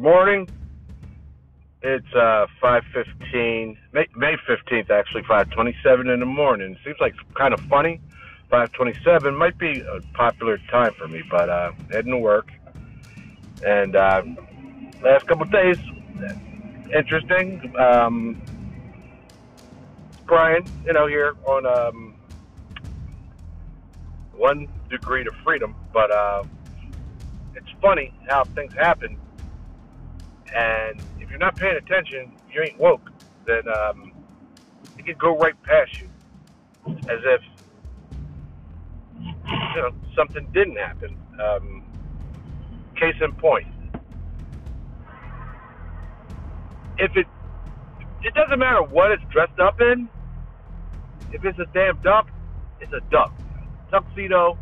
morning. It's uh 5:15, May, May 15th actually, 5:27 in the morning. Seems like kind of funny. 5:27 might be a popular time for me, but uh heading to work. And uh last couple days interesting. Um Brian, you know, here on um one degree to freedom, but uh it's funny how things happen and if you're not paying attention, you ain't woke, then um, it could go right past you as if you know something didn't happen. Um, case in point, if it it doesn't matter what it's dressed up in. If it's a damn duck, it's a duck. Tuxedo,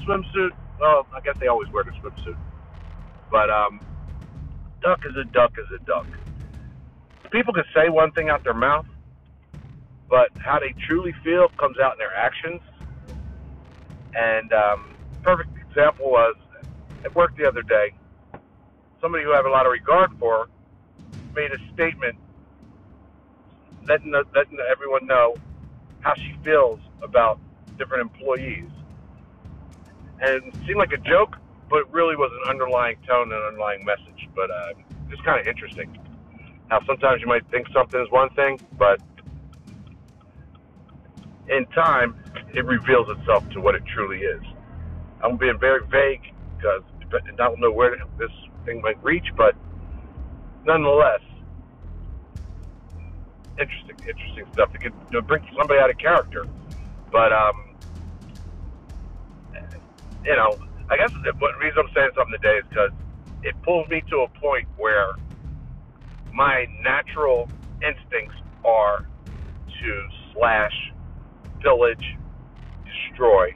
swimsuit. Well, I guess they always wear the swimsuit, but um, duck is a duck is a duck. People can say one thing out their mouth, but how they truly feel comes out in their actions. And um, perfect example was at work the other day. Somebody who I have a lot of regard for made a statement letting, letting everyone know how she feels about different employees. And it seemed like a joke, but really was an underlying tone and underlying message. But uh, just kind of interesting how sometimes you might think something is one thing, but in time it reveals itself to what it truly is. I'm being very vague because I don't know where this thing might reach, but nonetheless, interesting, interesting stuff. It could you know, bring somebody out of character, but um, you know, I guess the reason I'm saying something today is because it pulls me to a point where my natural instincts are to slash, pillage, destroy,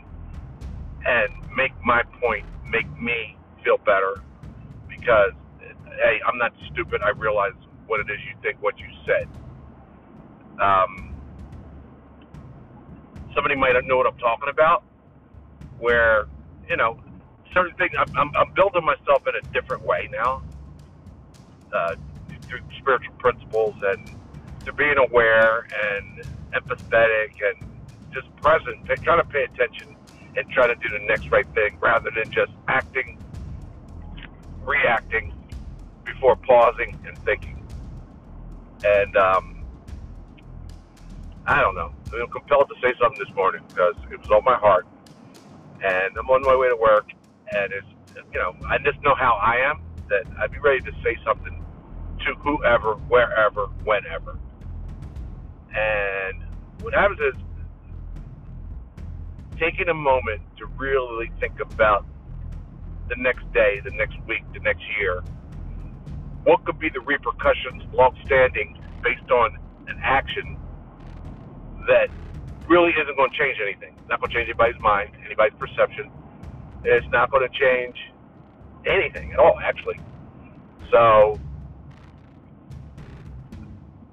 and make my point, make me feel better because, hey, I'm not stupid. I realize what it is you think, what you said. Um, somebody might know what I'm talking about, where, you know, certain things. I'm, I'm, I'm building myself in a different way now, uh, through spiritual principles and to being aware and empathetic and just present, trying to pay attention and try to do the next right thing rather than just acting, reacting before pausing and thinking. And um, I don't know. I'm compelled to say something this morning because it was on my heart. And I'm on my way to work, and it's you know I just know how I am that I'd be ready to say something to whoever, wherever, whenever. And what happens is taking a moment to really think about the next day, the next week, the next year. What could be the repercussions long standing based on an action that really isn't going to change anything? Not going to change anybody's mind, anybody's perception it's not going to change anything at all, actually. So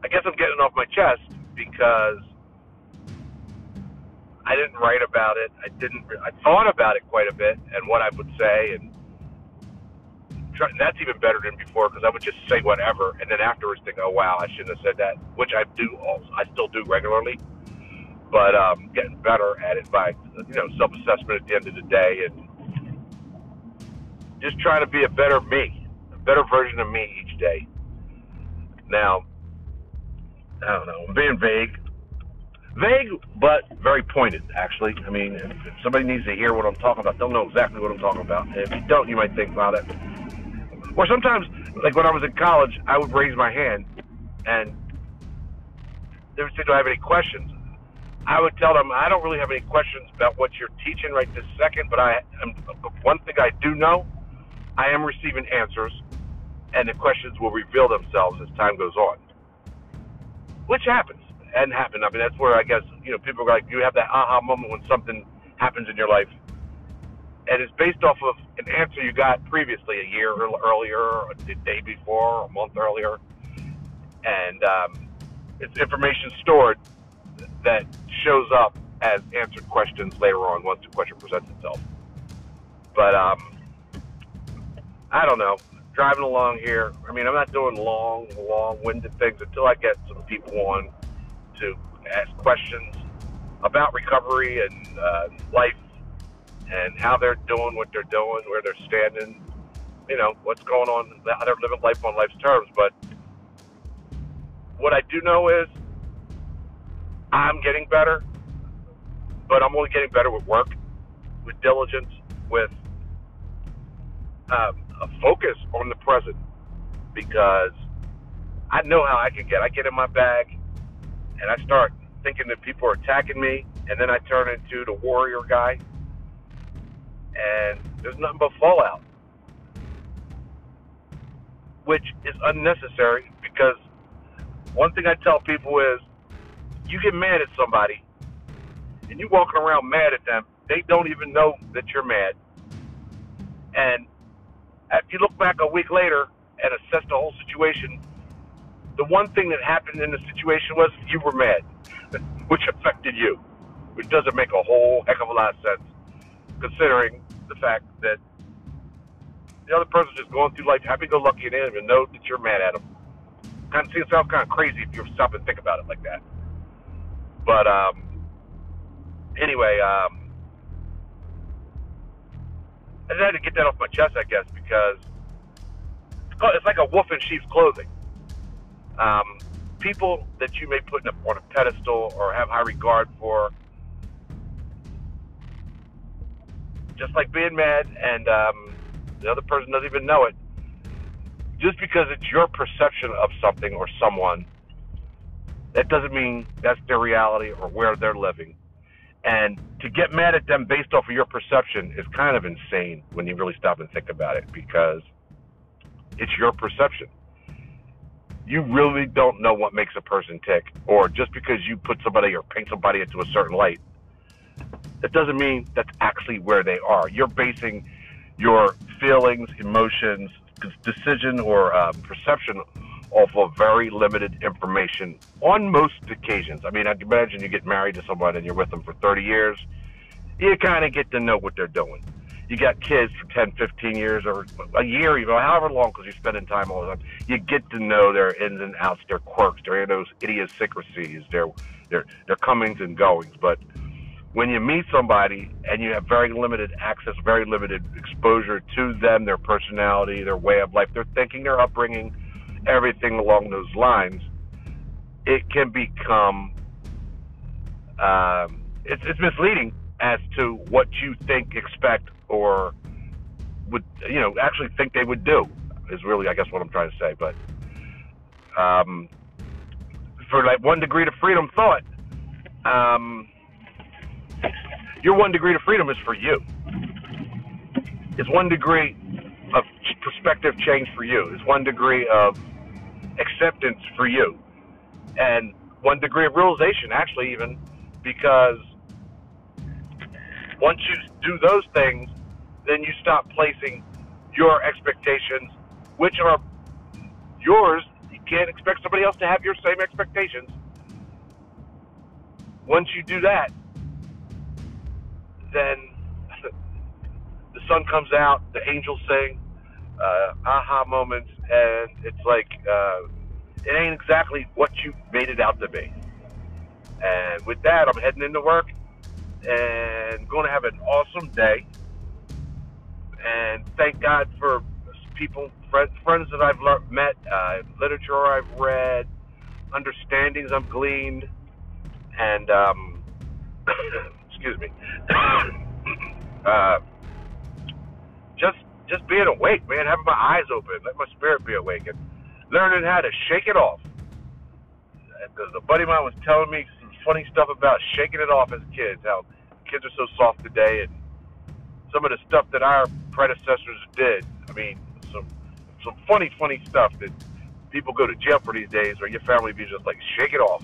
I guess I'm getting off my chest because I didn't write about it. I didn't. I thought about it quite a bit and what I would say, and try, that's even better than before because I would just say whatever, and then afterwards think, "Oh wow, I shouldn't have said that," which I do. Also, I still do regularly, but um, getting better at it by you know self-assessment at the end of the day and just trying to be a better me, a better version of me each day. Now, I don't know, I'm being vague. Vague, but very pointed, actually. I mean, if, if somebody needs to hear what I'm talking about, they'll know exactly what I'm talking about. If you don't, you might think, wow, that. Or sometimes, like when I was in college, I would raise my hand and they would say, Do I have any questions? I would tell them, I don't really have any questions about what you're teaching right this second, but I, one thing I do know I am receiving answers, and the questions will reveal themselves as time goes on, which happens and happened. I mean, that's where I guess you know people are like you have that aha moment when something happens in your life, and it's based off of an answer you got previously a year earlier, or a day before, or a month earlier, and um, it's information stored that shows up as answered questions later on once the question presents itself. But um, I don't know. driving along here. I mean, I'm not doing long, long-winded things until I get some people on to ask questions about recovery and uh, life and how they're doing what they're doing, where they're standing, you know, what's going on, how they're living life on life's terms. But what I do know is I'm getting better, but I'm only getting better with work, with diligence, with um, focus on the present because I know how I can get. I get in my bag and I start thinking that people are attacking me, and then I turn into the warrior guy, and there's nothing but fallout, which is unnecessary because one thing I tell people is you get mad at somebody and you walking around mad at them, they don't even know that you're mad. And if you look back a week later and assess the whole situation, the one thing that happened in the situation was you were mad, which affected you, which doesn't make a whole heck of a lot of sense, considering the fact that the other person's just going through life happy-go-lucky and they don't even know that you're mad at them. Kind of seems sounds kind of crazy if you stop and think about it like that. But um, anyway, um, I just had to get that off my chest, I guess, because it's like a wolf in sheep's clothing. Um, people that you may put on a pedestal or have high regard for, just like being mad and um, the other person doesn't even know it, just because it's your perception of something or someone, that doesn't mean that's their reality or where they're living. And to get mad at them based off of your perception is kind of insane when you really stop and think about it because it's your perception. You really don't know what makes a person tick, or just because you put somebody or paint somebody into a certain light, that doesn't mean that's actually where they are. You're basing your feelings, emotions, decision, or uh, perception off of very limited information on most occasions. I mean, I can imagine you get married to someone and you're with them for 30 years, you kind of get to know what they're doing. You got kids for 10, 15 years or a year, even however long, because you're spending time all the time. You get to know their ins and outs, their quirks, their those idiosyncrasies, their their their comings and goings. But when you meet somebody and you have very limited access, very limited exposure to them, their personality, their way of life, their thinking, their upbringing, everything along those lines, it can become um, it's, it's misleading as to what you think, expect, or would you know actually think they would do is really I guess what I'm trying to say. But um, for like one degree to freedom thought, um, your one degree to freedom is for you. It's one degree of perspective change for you. It's one degree of acceptance for you, and one degree of realization, actually, even because once you do those things, then you stop placing your expectations, which are yours. You can't expect somebody else to have your same expectations. Once you do that, then the sun comes out, the angels sing, uh, aha moments, and it's like uh, it ain't exactly what you made it out to be. And with that, I'm heading into work and going to have an awesome day. And thank God for people, friends, friends that I've met, uh, literature I've read, understandings I've gleaned, and um, excuse me, uh, just being awake, man, having my eyes open, let my spirit be awakened, learning how to shake it off. Because a buddy of mine was telling me some funny stuff about shaking it off as kids, how kids are so soft today, and some of the stuff that our predecessors did. I mean, some some funny, funny stuff that people go to jail for these days, or your family be just like, shake it off,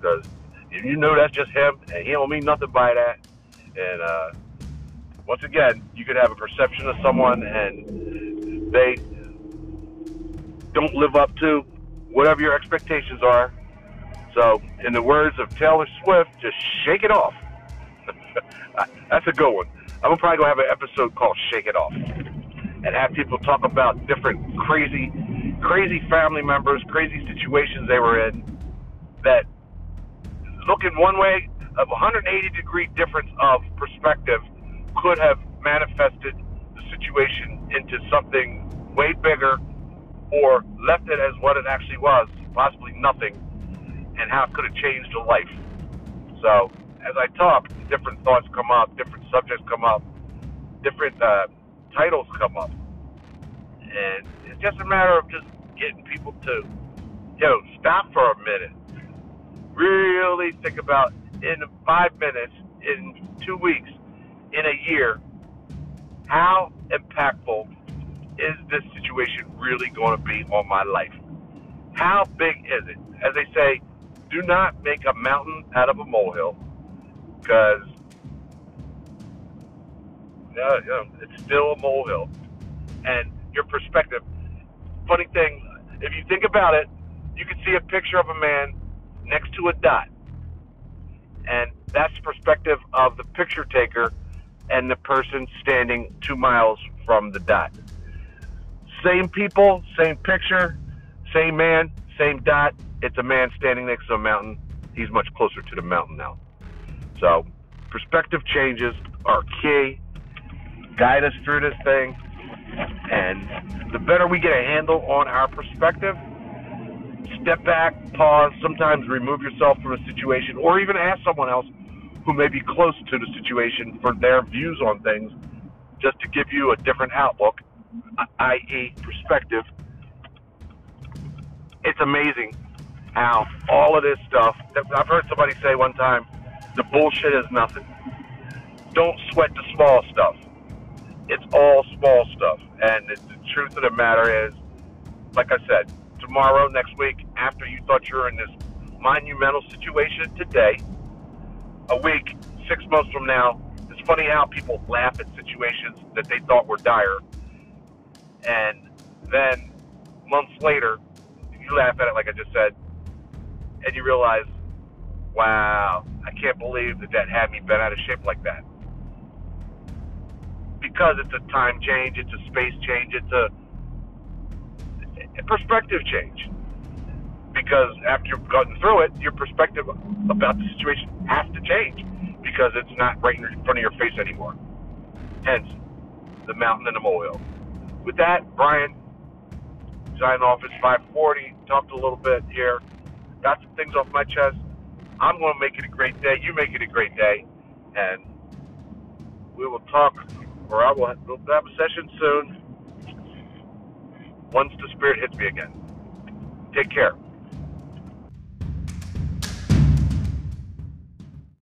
because you know that's just him, and he don't mean nothing by that. And uh, once again, you could have a perception of someone, and they don't live up to whatever your expectations are. So, in the words of Taylor Swift, just shake it off. That's a good one. I'm probably gonna have an episode called "Shake It Off." and have people talk about different crazy, crazy family members, crazy situations they were in that looking one way, of 180 degree difference of perspective could have manifested the situation into something way bigger or left it as what it actually was, possibly nothing, and how it could have changed a life. So, as I talk, different thoughts come up, different subjects come up, different uh, titles come up. And it's just a matter of just getting people to, you know, stop for a minute. Really think about in five minutes, in two weeks, in a year, how impactful is this situation really going to be on my life? How big is it? As they say, do not make a mountain out of a molehill because it's still a molehill. And your perspective, funny thing, if you think about it, you can see a picture of a man next to a dot. And that's the perspective of the picture taker and the person standing two miles from the dot. Same people, same picture, same man, same dot. It's a man standing next to a mountain. He's much closer to the mountain now. So, perspective changes are key. Guide us through this thing. And the better we get a handle on our perspective, step back, pause, sometimes remove yourself from a situation, or even ask someone else who may be close to the situation for their views on things, just to give you a different outlook i.e., perspective, it's amazing how all of this stuff. I've heard somebody say one time, the bullshit is nothing. Don't sweat the small stuff. It's all small stuff. And the truth of the matter is, like I said, tomorrow, next week, after you thought you were in this monumental situation today, a week, six months from now, it's funny how people laugh at situations that they thought were dire and then months later, you laugh at it like I just said, and you realize, wow, I can't believe that that had me bent out of shape like that. Because it's a time change, it's a space change, it's a, perspective change. Because after you've gotten through it, your perspective about the situation has to change because it's not right in front of your face anymore. Hence, the mountain and the molehill with that, Brian, signing off. It's 540. Talked a little bit here. Got some things off my chest. I'm going to make it a great day. You make it a great day. And we will talk, or I will have, we'll have a session soon once the spirit hits me again. Take care.